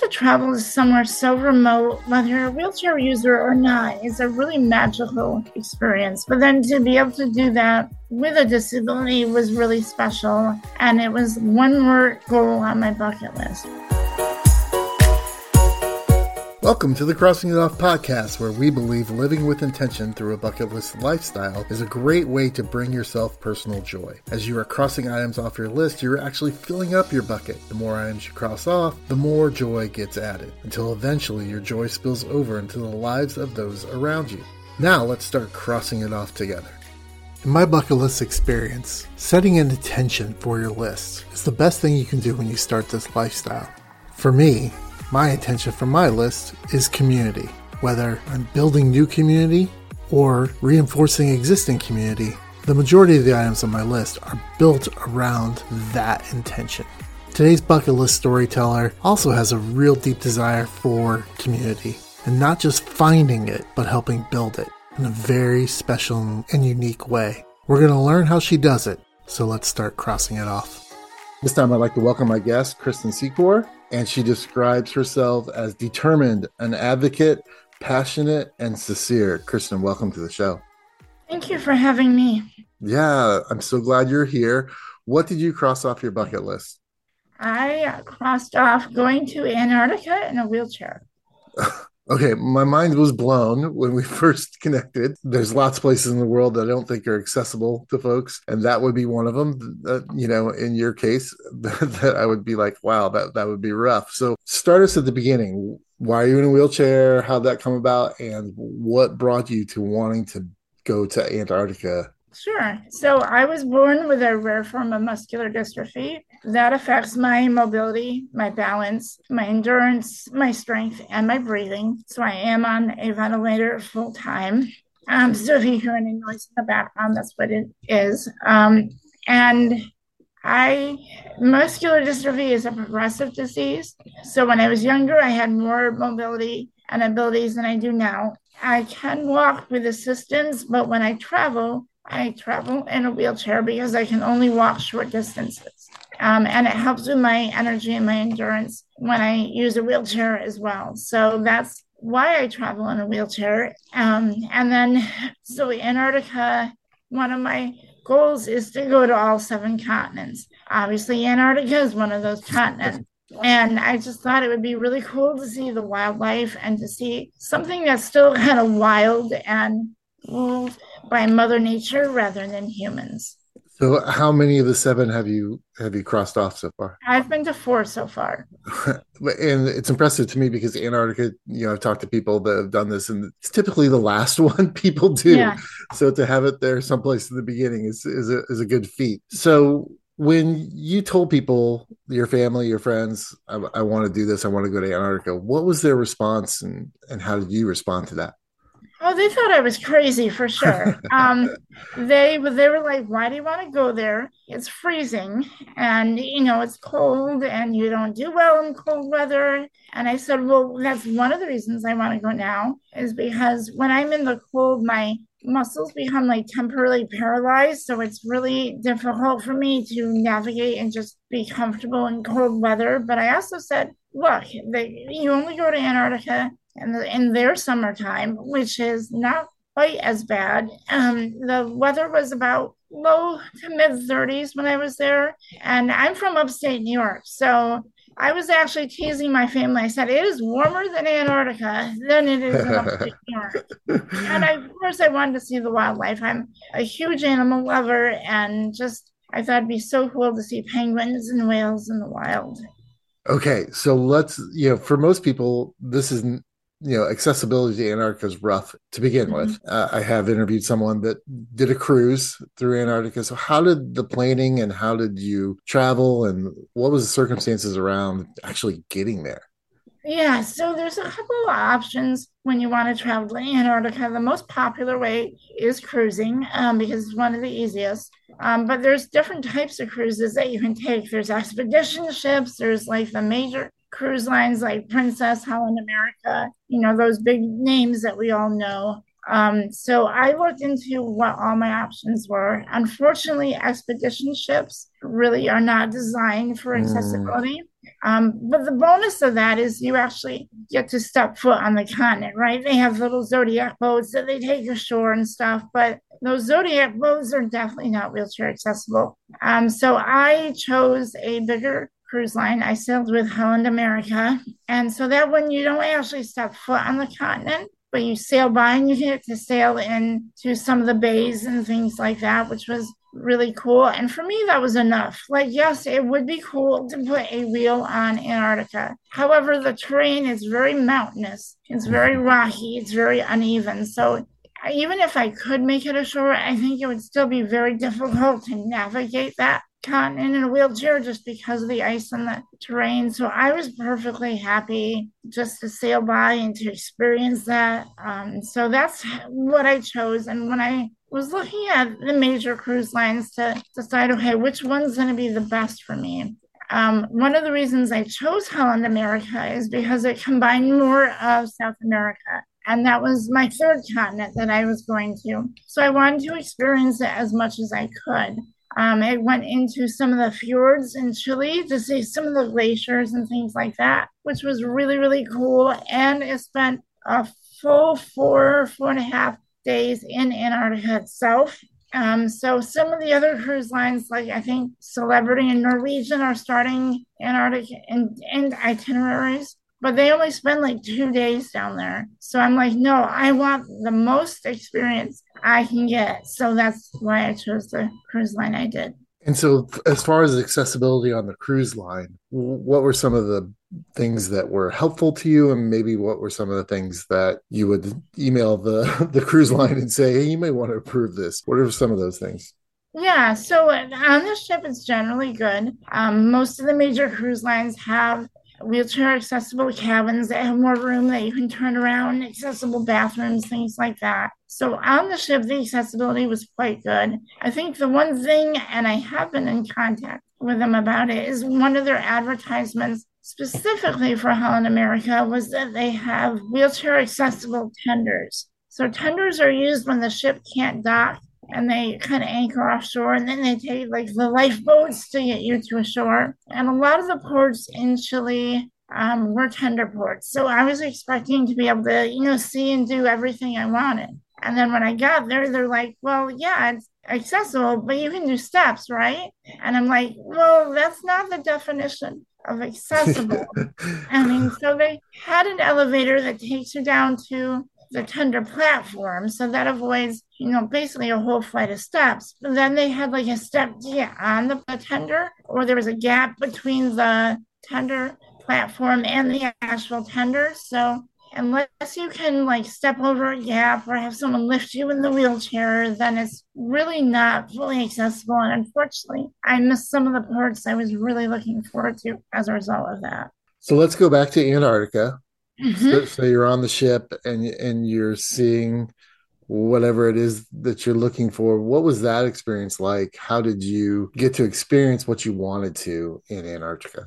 to travel to somewhere so remote, whether you're a wheelchair user or not, is a really magical experience. But then to be able to do that with a disability was really special. And it was one more goal on my bucket list. Welcome to the Crossing It Off podcast, where we believe living with intention through a bucket list lifestyle is a great way to bring yourself personal joy. As you are crossing items off your list, you're actually filling up your bucket. The more items you cross off, the more joy gets added, until eventually your joy spills over into the lives of those around you. Now let's start crossing it off together. In my bucket list experience, setting an intention for your list is the best thing you can do when you start this lifestyle. For me, my intention for my list is community. Whether I'm building new community or reinforcing existing community, the majority of the items on my list are built around that intention. Today's bucket list storyteller also has a real deep desire for community and not just finding it, but helping build it in a very special and unique way. We're going to learn how she does it, so let's start crossing it off. This time, I'd like to welcome my guest, Kristin Secor and she describes herself as determined, an advocate, passionate, and sincere. Kristin, welcome to the show. Thank you for having me. Yeah, I'm so glad you're here. What did you cross off your bucket list? I crossed off going to Antarctica in a wheelchair. Okay, my mind was blown when we first connected. There's lots of places in the world that I don't think are accessible to folks, and that would be one of them. That, you know, in your case, that I would be like, wow, that that would be rough. So, start us at the beginning. Why are you in a wheelchair? How'd that come about? And what brought you to wanting to go to Antarctica Sure. So I was born with a rare form of muscular dystrophy that affects my mobility, my balance, my endurance, my strength, and my breathing. So I am on a ventilator full time. Um, so if you hear any noise in the background, that's what it is. Um, and I muscular dystrophy is a progressive disease. So when I was younger, I had more mobility and abilities than I do now. I can walk with assistance, but when I travel, I travel in a wheelchair because I can only walk short distances. Um, and it helps with my energy and my endurance when I use a wheelchair as well. So that's why I travel in a wheelchair. Um, and then, so Antarctica, one of my goals is to go to all seven continents. Obviously, Antarctica is one of those continents. And I just thought it would be really cool to see the wildlife and to see something that's still kind of wild and ruled by Mother Nature rather than humans. So, how many of the seven have you have you crossed off so far? I've been to four so far, and it's impressive to me because Antarctica. You know, I've talked to people that have done this, and it's typically the last one people do. Yeah. So to have it there someplace in the beginning is is a, is a good feat. So when you told people, your family, your friends, I, I want to do this, I want to go to Antarctica, what was their response, and and how did you respond to that? Oh, they thought I was crazy for sure. Um, they they were like, "Why do you want to go there? It's freezing, and you know it's cold, and you don't do well in cold weather." And I said, "Well, that's one of the reasons I want to go now is because when I'm in the cold, my muscles become like temporarily paralyzed, so it's really difficult for me to navigate and just be comfortable in cold weather." But I also said, "Look, they, you only go to Antarctica." In, the, in their summertime, which is not quite as bad. Um, the weather was about low to mid 30s when I was there. And I'm from upstate New York. So I was actually teasing my family. I said, it is warmer than Antarctica than it is in upstate New York. and I, of course, I wanted to see the wildlife. I'm a huge animal lover and just I thought it'd be so cool to see penguins and whales in the wild. Okay, so let's you know, for most people, this is you know accessibility to antarctica is rough to begin mm-hmm. with uh, i have interviewed someone that did a cruise through antarctica so how did the planning and how did you travel and what was the circumstances around actually getting there yeah, so there's a couple of options when you want to travel to Antarctica. The most popular way is cruising um, because it's one of the easiest. Um, but there's different types of cruises that you can take. There's expedition ships. There's like the major cruise lines like Princess, Holland America, you know, those big names that we all know. Um, so I looked into what all my options were. Unfortunately, expedition ships really are not designed for hmm. accessibility. Mm. Um, but the bonus of that is you actually get to step foot on the continent, right? They have little zodiac boats that they take ashore and stuff, but those zodiac boats are definitely not wheelchair accessible. Um, so I chose a bigger cruise line. I sailed with Holland America. And so that when you don't actually step foot on the continent, but you sail by and you get to sail into some of the bays and things like that, which was really cool. And for me, that was enough. Like, yes, it would be cool to put a wheel on Antarctica. However, the terrain is very mountainous, it's very rocky, it's very uneven. So, even if I could make it ashore, I think it would still be very difficult to navigate that continent in a wheelchair just because of the ice and the terrain. So I was perfectly happy just to sail by and to experience that. Um, so that's what I chose. And when I was looking at the major cruise lines to decide, okay, which one's going to be the best for me. Um, one of the reasons I chose Holland America is because it combined more of South America. And that was my third continent that I was going to. So I wanted to experience it as much as I could. Um, it went into some of the fjords in Chile to see some of the glaciers and things like that, which was really, really cool. And it spent a full four, four and a half days in Antarctica itself. Um, so some of the other cruise lines, like I think Celebrity and Norwegian, are starting Antarctic and, and itineraries, but they only spend like two days down there. So I'm like, no, I want the most experience I can get. So that's why I chose the cruise line I did. And so, as far as accessibility on the cruise line, what were some of the things that were helpful to you, and maybe what were some of the things that you would email the the cruise line and say, "Hey, you may want to approve this." What are some of those things? Yeah, so on the ship, it's generally good. Um, most of the major cruise lines have wheelchair accessible cabins that have more room that you can turn around, accessible bathrooms, things like that. So on the ship, the accessibility was quite good. I think the one thing, and I have been in contact with them about it, is one of their advertisements specifically for Holland America was that they have wheelchair accessible tenders. So tenders are used when the ship can't dock and they kind of anchor offshore and then they take like the lifeboats to get you to a shore. And a lot of the ports in Chile um, were tender ports. So I was expecting to be able to, you know, see and do everything I wanted. And then when I got there, they're like, well, yeah, it's accessible, but you can do steps, right? And I'm like, well, that's not the definition of accessible. I mean, so they had an elevator that takes you down to the tender platform. So that avoids, you know, basically a whole flight of steps. But then they had like a step on the, the tender, or there was a gap between the tender platform and the actual tender. So unless you can like step over a gap or have someone lift you in the wheelchair, then it's really not fully accessible. And unfortunately, I missed some of the parts I was really looking forward to as a result of that. So let's go back to Antarctica. Mm-hmm. So, so, you're on the ship and and you're seeing whatever it is that you're looking for. What was that experience like? How did you get to experience what you wanted to in Antarctica?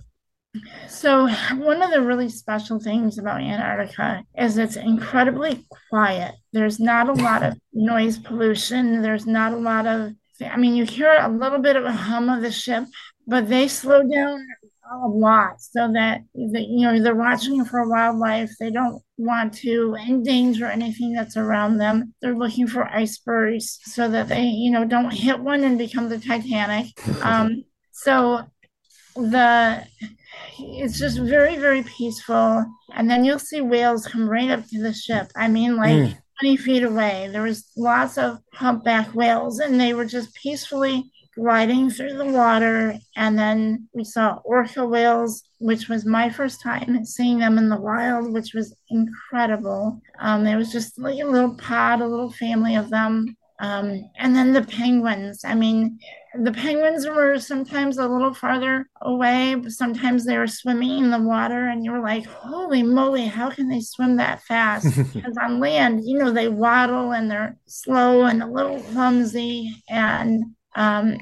So, one of the really special things about Antarctica is it's incredibly quiet. There's not a lot of noise pollution. There's not a lot of, I mean, you hear a little bit of a hum of the ship, but they slow down a lot so that you know they're watching for wildlife. They don't want to endanger anything that's around them. They're looking for icebergs so that they you know don't hit one and become the titanic. Um, so the it's just very very peaceful. And then you'll see whales come right up to the ship. I mean like mm. 20 feet away. There was lots of humpback whales and they were just peacefully gliding through the water. And then we saw orca whales, which was my first time seeing them in the wild, which was incredible. Um, there was just like a little pod, a little family of them. Um, and then the penguins. I mean, the penguins were sometimes a little farther away, but sometimes they were swimming in the water, and you were like, holy moly, how can they swim that fast? because on land, you know, they waddle and they're slow and a little clumsy. And um,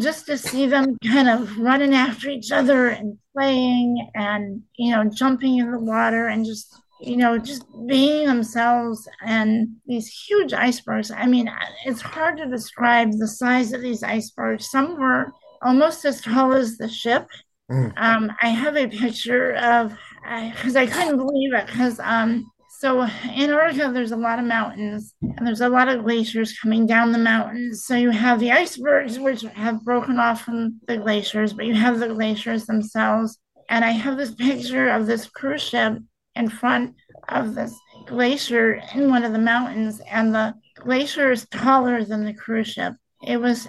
just to see them kind of running after each other and playing and you know jumping in the water and just you know just being themselves and these huge icebergs. I mean it's hard to describe the size of these icebergs. Some were almost as tall as the ship. Mm. Um, I have a picture of because I, I, couldn't believe it because um, so in Antarctica there's a lot of mountains and there's a lot of glaciers coming down the mountains. So you have the icebergs which have broken off from the glaciers, but you have the glaciers themselves. And I have this picture of this cruise ship in front of this glacier in one of the mountains, and the glacier is taller than the cruise ship. It was,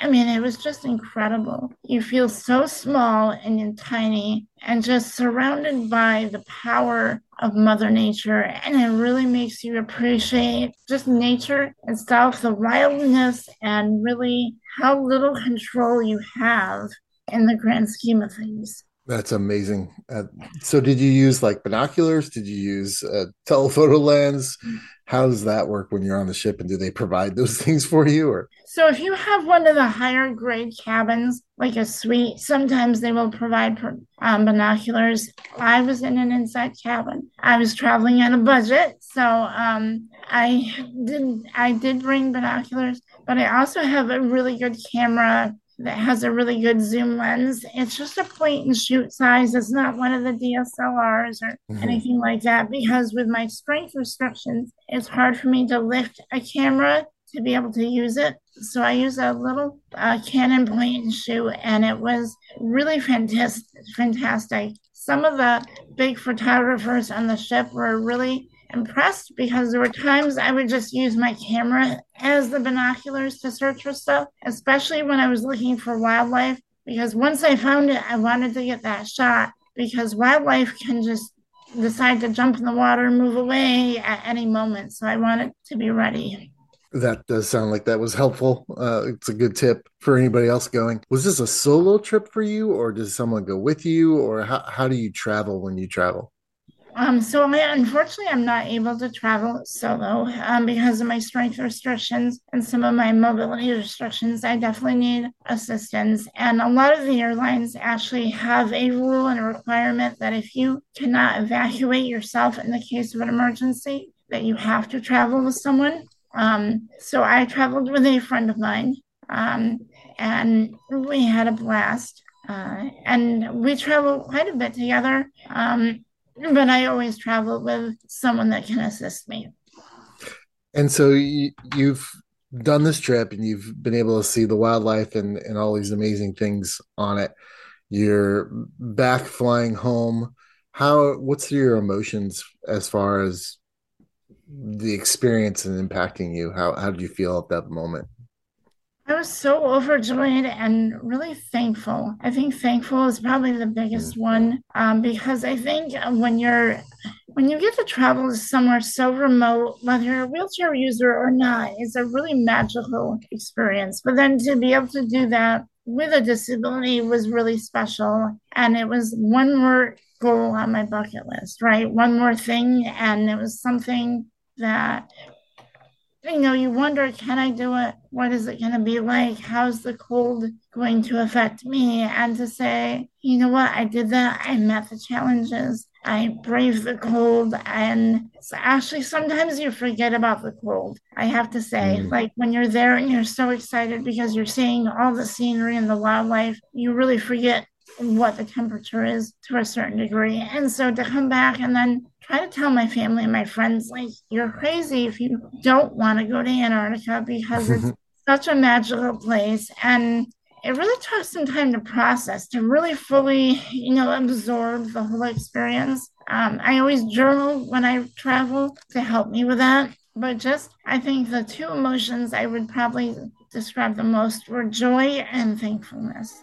I mean, it was just incredible. You feel so small and tiny and just surrounded by the power of Mother Nature. And it really makes you appreciate just nature itself, the wildness, and really how little control you have in the grand scheme of things. That's amazing. Uh, so, did you use like binoculars? Did you use a telephoto lens? How does that work when you're on the ship? And do they provide those things for you? Or so, if you have one of the higher grade cabins, like a suite, sometimes they will provide um, binoculars. I was in an inside cabin. I was traveling on a budget, so um, I did I did bring binoculars, but I also have a really good camera that has a really good zoom lens. It's just a point and shoot size. It's not one of the DSLRs or mm-hmm. anything like that because with my strength restrictions, it's hard for me to lift a camera to be able to use it. So I use a little uh, Canon point and shoot, and it was really fantastic. Fantastic. Some of the big photographers on the ship were really impressed because there were times I would just use my camera as the binoculars to search for stuff, especially when I was looking for wildlife. Because once I found it, I wanted to get that shot because wildlife can just decide to jump in the water and move away at any moment. So I wanted to be ready. That does sound like that was helpful. Uh, it's a good tip for anybody else going. Was this a solo trip for you, or does someone go with you, or how, how do you travel when you travel? Um, so I, unfortunately, I'm not able to travel solo um, because of my strength restrictions and some of my mobility restrictions. I definitely need assistance. And a lot of the airlines actually have a rule and a requirement that if you cannot evacuate yourself in the case of an emergency, that you have to travel with someone. Um, so I traveled with a friend of mine, um, and we had a blast. Uh, and we traveled quite a bit together. Um, but I always travel with someone that can assist me. And so you, you've done this trip and you've been able to see the wildlife and, and all these amazing things on it. You're back flying home. How, what's your emotions as far as the experience and impacting you? How, how did you feel at that moment? I was so overjoyed and really thankful. I think thankful is probably the biggest mm. one um, because I think when you're when you get to travel to somewhere so remote, whether you're a wheelchair user or not, it's a really magical experience. But then to be able to do that with a disability was really special, and it was one more goal on my bucket list, right? One more thing, and it was something that you know, you wonder, can I do it? What is it going to be like? How's the cold going to affect me? And to say, you know what, I did that. I met the challenges. I braved the cold. And actually, sometimes you forget about the cold. I have to say, mm. like when you're there and you're so excited because you're seeing all the scenery and the wildlife, you really forget what the temperature is to a certain degree. And so to come back and then try to tell my family and my friends, like, you're crazy if you don't want to go to Antarctica because it's such a magical place. And it really took some time to process, to really fully, you know, absorb the whole experience. Um, I always journal when I travel to help me with that. But just, I think the two emotions I would probably describe the most were joy and thankfulness.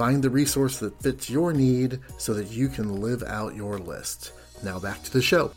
Find the resource that fits your need so that you can live out your list. Now back to the show.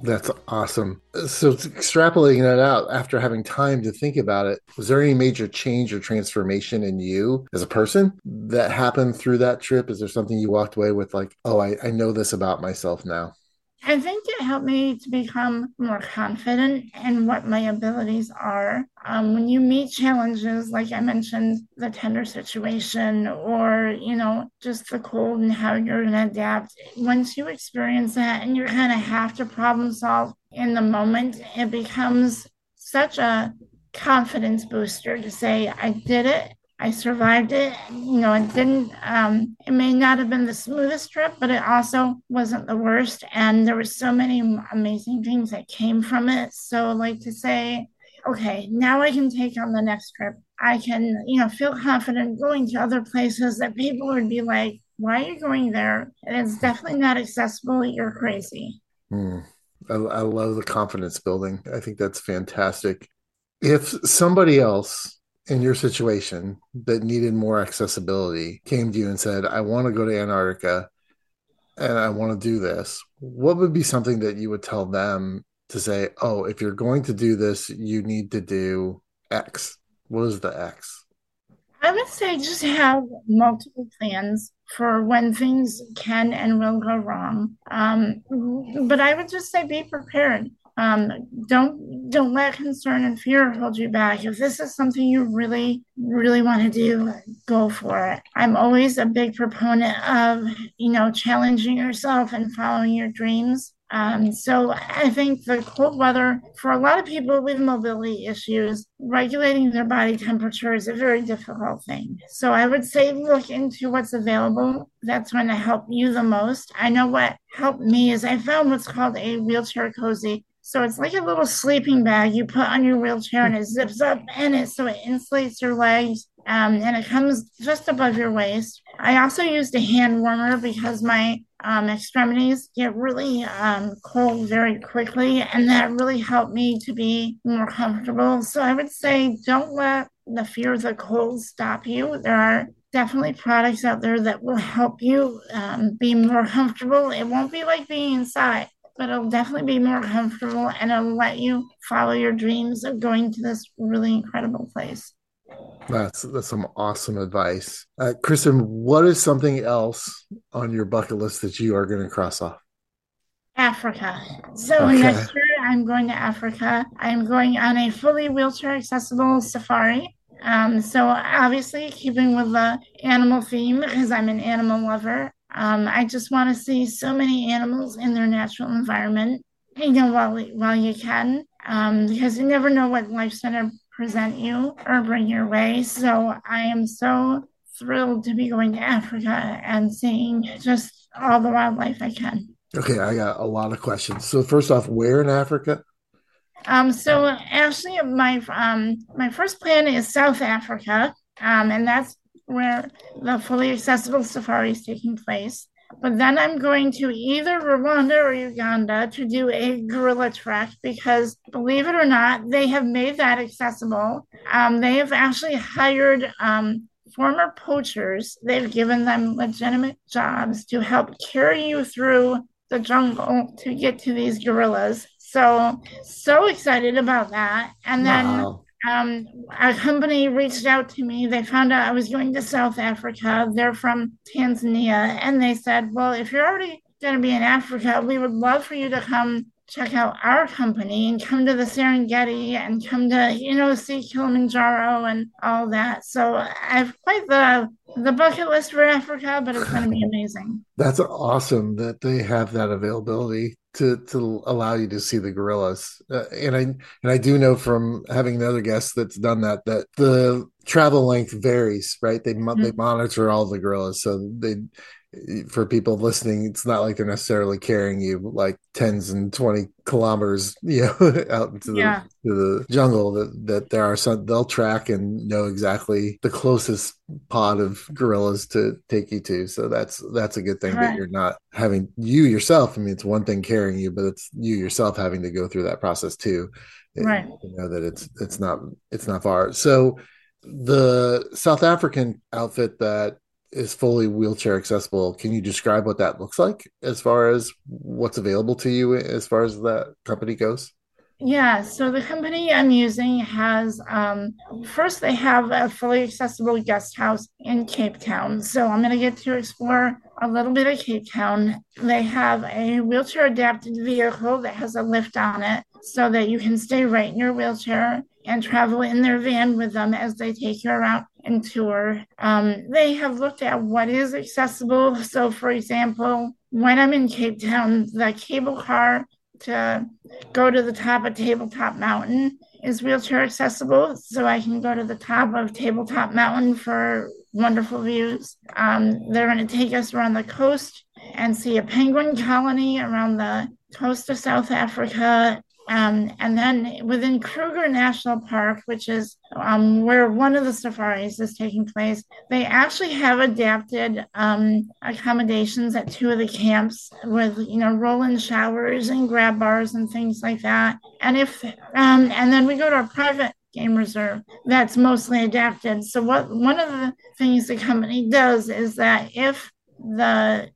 That's awesome. So, extrapolating that out after having time to think about it, was there any major change or transformation in you as a person that happened through that trip? Is there something you walked away with, like, oh, I, I know this about myself now? I think it helped me to become more confident in what my abilities are. Um, when you meet challenges, like I mentioned, the tender situation or, you know, just the cold and how you're going to adapt, once you experience that and you kind of have to problem solve in the moment, it becomes such a confidence booster to say, I did it I survived it. You know, it didn't, um, it may not have been the smoothest trip, but it also wasn't the worst. And there were so many amazing things that came from it. So, like to say, okay, now I can take on the next trip. I can, you know, feel confident going to other places that people would be like, why are you going there? And it's definitely not accessible. You're crazy. Mm. I, I love the confidence building. I think that's fantastic. If somebody else in your situation that needed more accessibility came to you and said, I want to go to Antarctica and I want to do this, what would be something that you would tell them to say, oh, if you're going to do this, you need to do X? What is the X? I would say just have multiple plans for when things can and will go wrong. Um, but I would just say be prepared um, don't don't let concern and fear hold you back. If this is something you really really want to do, go for it. I'm always a big proponent of you know challenging yourself and following your dreams. Um, so I think the cold weather for a lot of people with mobility issues, regulating their body temperature is a very difficult thing. So I would say look into what's available. That's going to help you the most. I know what helped me is I found what's called a wheelchair cozy so it's like a little sleeping bag you put on your wheelchair and it zips up in it so it insulates your legs um, and it comes just above your waist. I also used a hand warmer because my um, extremities get really um, cold very quickly, and that really helped me to be more comfortable. So I would say don't let the fear of the cold stop you. There are definitely products out there that will help you um, be more comfortable. It won't be like being inside but it'll definitely be more comfortable and it'll let you follow your dreams of going to this really incredible place. That's that's some awesome advice, uh, Kristin. What is something else on your bucket list that you are going to cross off? Africa. So okay. next year, I'm going to Africa. I'm going on a fully wheelchair accessible safari. Um, so obviously, keeping with the animal theme because I'm an animal lover, um, I just want to see so many animals in their natural environment, you know, while, while you can, um, because you never know what life's going to present you or bring your way. So I am so thrilled to be going to Africa and seeing just all the wildlife I can. Okay, I got a lot of questions. So first off, where in Africa? Um, so actually, my um, my first plan is South Africa, um, and that's where the fully accessible safari is taking place. But then I'm going to either Rwanda or Uganda to do a gorilla trek because, believe it or not, they have made that accessible. Um, they have actually hired um, former poachers. They've given them legitimate jobs to help carry you through the jungle to get to these gorillas. So, so excited about that. And then wow um, a company reached out to me. They found out I was going to South Africa. They're from Tanzania. And they said, Well, if you're already going to be in Africa, we would love for you to come check out our company and come to the Serengeti and come to, you know, see Kilimanjaro and all that. So I've quite the the bucket list for Africa, but it's going to be amazing. That's awesome that they have that availability to to allow you to see the gorillas. Uh, and I and I do know from having another guest that's done that that the travel length varies, right? They mm-hmm. they monitor all the gorillas, so they for people listening, it's not like they're necessarily carrying you like tens and 20 kilometers, you know, out into the, yeah. to the jungle that, that there are some, they'll track and know exactly the closest pod of gorillas to take you to. So that's, that's a good thing right. that you're not having you yourself. I mean, it's one thing carrying you, but it's you yourself having to go through that process too. Right. You know, that it's, it's not, it's not far. So the South African outfit that is fully wheelchair accessible. Can you describe what that looks like as far as what's available to you as far as that company goes? Yeah, so the company I'm using has um, first they have a fully accessible guest house in Cape Town. So I'm going to get to explore a little bit of Cape Town. They have a wheelchair adapted vehicle that has a lift on it so that you can stay right in your wheelchair and travel in their van with them as they take you around and tour. Um, they have looked at what is accessible. So, for example, when I'm in Cape Town, the cable car to go to the top of Tabletop Mountain is wheelchair accessible. So I can go to the top of Tabletop Mountain for wonderful views. Um, they're going to take us around the coast and see a penguin colony around the coast of South Africa um, and then within Kruger National Park, which is um, where one of the safaris is taking place, they actually have adapted um, accommodations at two of the camps with, you know, roll-in showers and grab bars and things like that. And if, um, and then we go to a private game reserve that's mostly adapted. So what one of the things the company does is that if the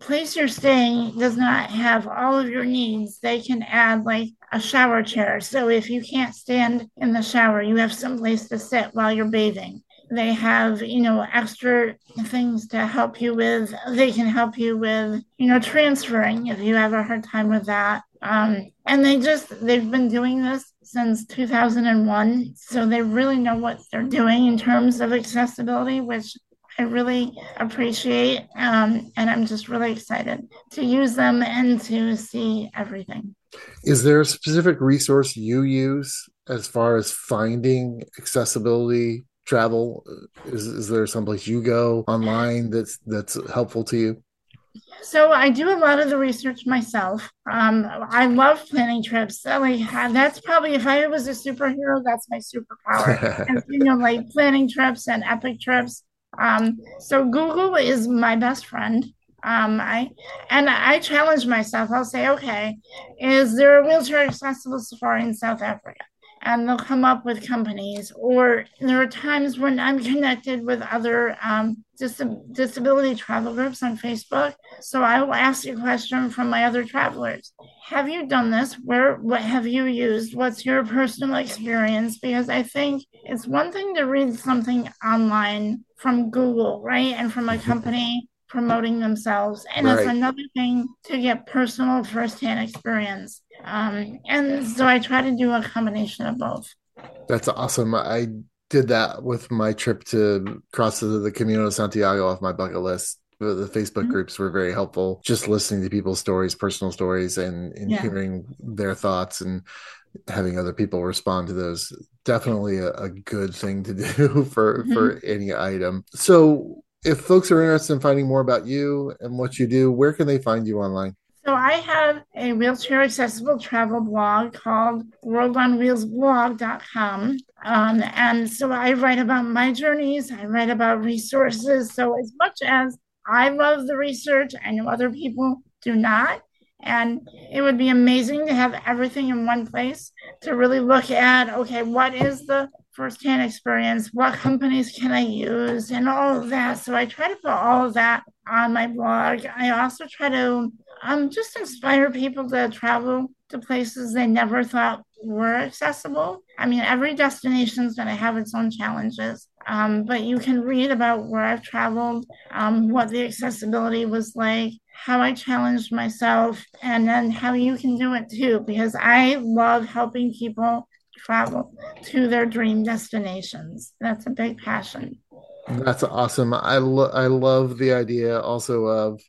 place you're staying does not have all of your needs, they can add like a shower chair. So if you can't stand in the shower, you have some place to sit while you're bathing. They have, you know, extra things to help you with. They can help you with, you know, transferring if you have a hard time with that. Um, and they just, they've been doing this since 2001. So they really know what they're doing in terms of accessibility, which I really appreciate. Um, and I'm just really excited to use them and to see everything. Is there a specific resource you use as far as finding accessibility travel? Is, is there someplace you go online that's that's helpful to you? So I do a lot of the research myself. Um, I love planning trips. Like that's probably if I was a superhero, that's my superpower. and, you know, like planning trips and epic trips. Um, so Google is my best friend. Um, I and I challenge myself. I'll say, okay, is there a wheelchair accessible safari in South Africa? And they'll come up with companies. Or there are times when I'm connected with other um, dis- disability travel groups on Facebook. So I will ask a question from my other travelers. Have you done this? Where what have you used? What's your personal experience? Because I think it's one thing to read something online from Google, right? And from a mm-hmm. company promoting themselves. And right. it's another thing to get personal firsthand experience. Um, and so I try to do a combination of both. That's awesome. I did that with my trip to cross the, the Camino de Santiago off my bucket list. The Facebook mm-hmm. groups were very helpful. Just listening to people's stories, personal stories, and, and yeah. hearing their thoughts and having other people respond to those definitely a, a good thing to do for mm-hmm. for any item so if folks are interested in finding more about you and what you do, where can they find you online? So I have a wheelchair accessible travel blog called worldonwheelsblog.com. Um, and so I write about my journeys, I write about resources. So as much as I love the research, I know other people do not. And it would be amazing to have everything in one place to really look at okay, what is the firsthand experience, what companies can I use, and all of that. So I try to put all of that on my blog. I also try to um, just inspire people to travel to places they never thought were accessible. I mean, every destination is going to have its own challenges, um, but you can read about where I've traveled, um, what the accessibility was like, how I challenged myself, and then how you can do it too, because I love helping people travel to their dream destinations. That's a big passion. That's awesome. I lo- I love the idea also of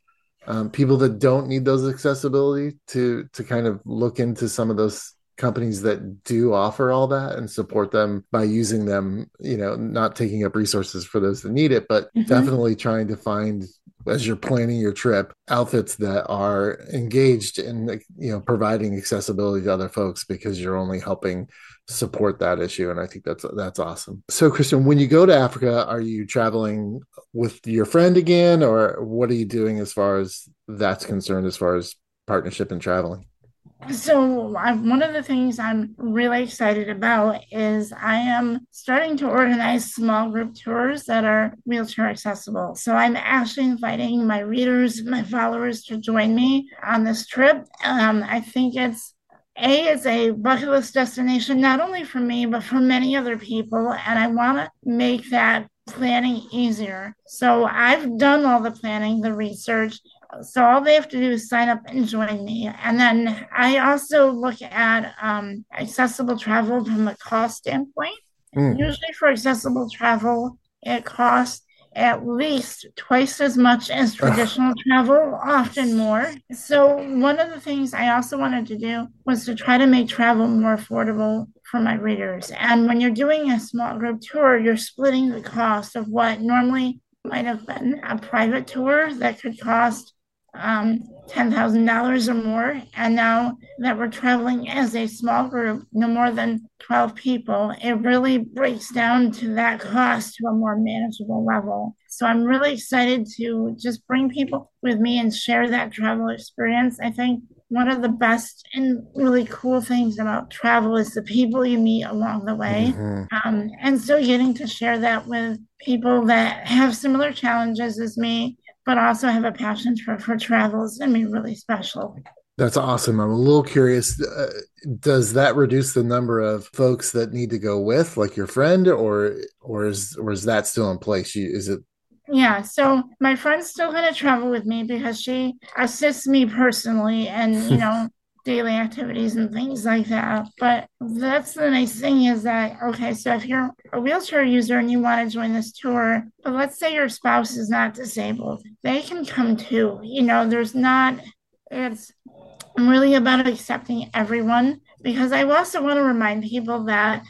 um, people that don't need those accessibility to to kind of look into some of those companies that do offer all that and support them by using them you know not taking up resources for those that need it but mm-hmm. definitely trying to find as you're planning your trip outfits that are engaged in you know providing accessibility to other folks because you're only helping support that issue and i think that's that's awesome. So kristin when you go to africa are you traveling with your friend again or what are you doing as far as that's concerned as far as partnership and traveling So, I, one of the things I'm really excited about is I am starting to organize small group tours that are wheelchair accessible. So, I'm actually inviting my readers, my followers to join me on this trip. Um, I think it's a is a bucket list destination, not only for me, but for many other people. And I want to make that planning easier. So I've done all the planning, the research, so all they have to do is sign up and join me. And then I also look at um, accessible travel from a cost standpoint. Mm. Usually for accessible travel, it costs at least twice as much as traditional Ugh. travel, often more. So, one of the things I also wanted to do was to try to make travel more affordable for my readers. And when you're doing a small group tour, you're splitting the cost of what normally might have been a private tour that could cost um, $10,000 or more. And now that we're traveling as a small group, no more than 12 people, it really breaks down to that cost to a more manageable level. So I'm really excited to just bring people with me and share that travel experience. I think one of the best and really cool things about travel is the people you meet along the way. Mm-hmm. Um, and so getting to share that with people that have similar challenges as me but also have a passion for, for travel is going to be really special. That's awesome. I'm a little curious. Uh, does that reduce the number of folks that need to go with, like your friend, or or is or is that still in place? You, is it? Yeah. So my friend's still going to travel with me because she assists me personally, and you know, daily activities and things like that. But that's the nice thing is that, okay, so if you're a wheelchair user and you want to join this tour, but let's say your spouse is not disabled, they can come too. You know, there's not, it's I'm really about accepting everyone because I also want to remind people that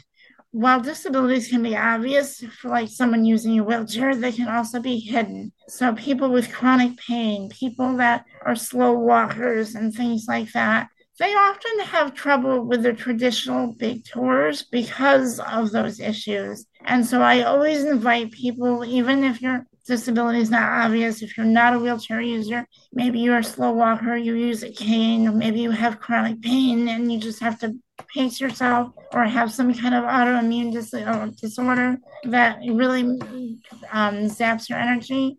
while disabilities can be obvious for like someone using a wheelchair, they can also be hidden. So people with chronic pain, people that are slow walkers and things like that, they often have trouble with the traditional big tours because of those issues. And so I always invite people, even if your disability is not obvious, if you're not a wheelchair user, maybe you're a slow walker, you use a cane, or maybe you have chronic pain and you just have to pace yourself or have some kind of autoimmune dis- uh, disorder that really um, zaps your energy,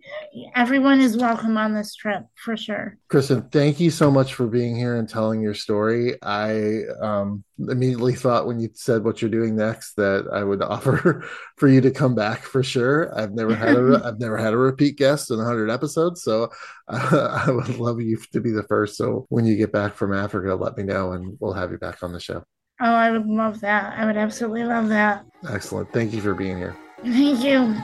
everyone is welcome on this trip for sure. Kristin, thank you so much for being here and telling your story. I um, immediately thought when you said what you're doing next that I would offer for you to come back for sure. I've never had a I've never had a repeat guest in 100 episodes, so I would love you to be the first. So when you get back from Africa, let me know and we'll have you back on the show. Oh, I would love that. I would absolutely love that. Excellent. Thank you for being here. Thank you.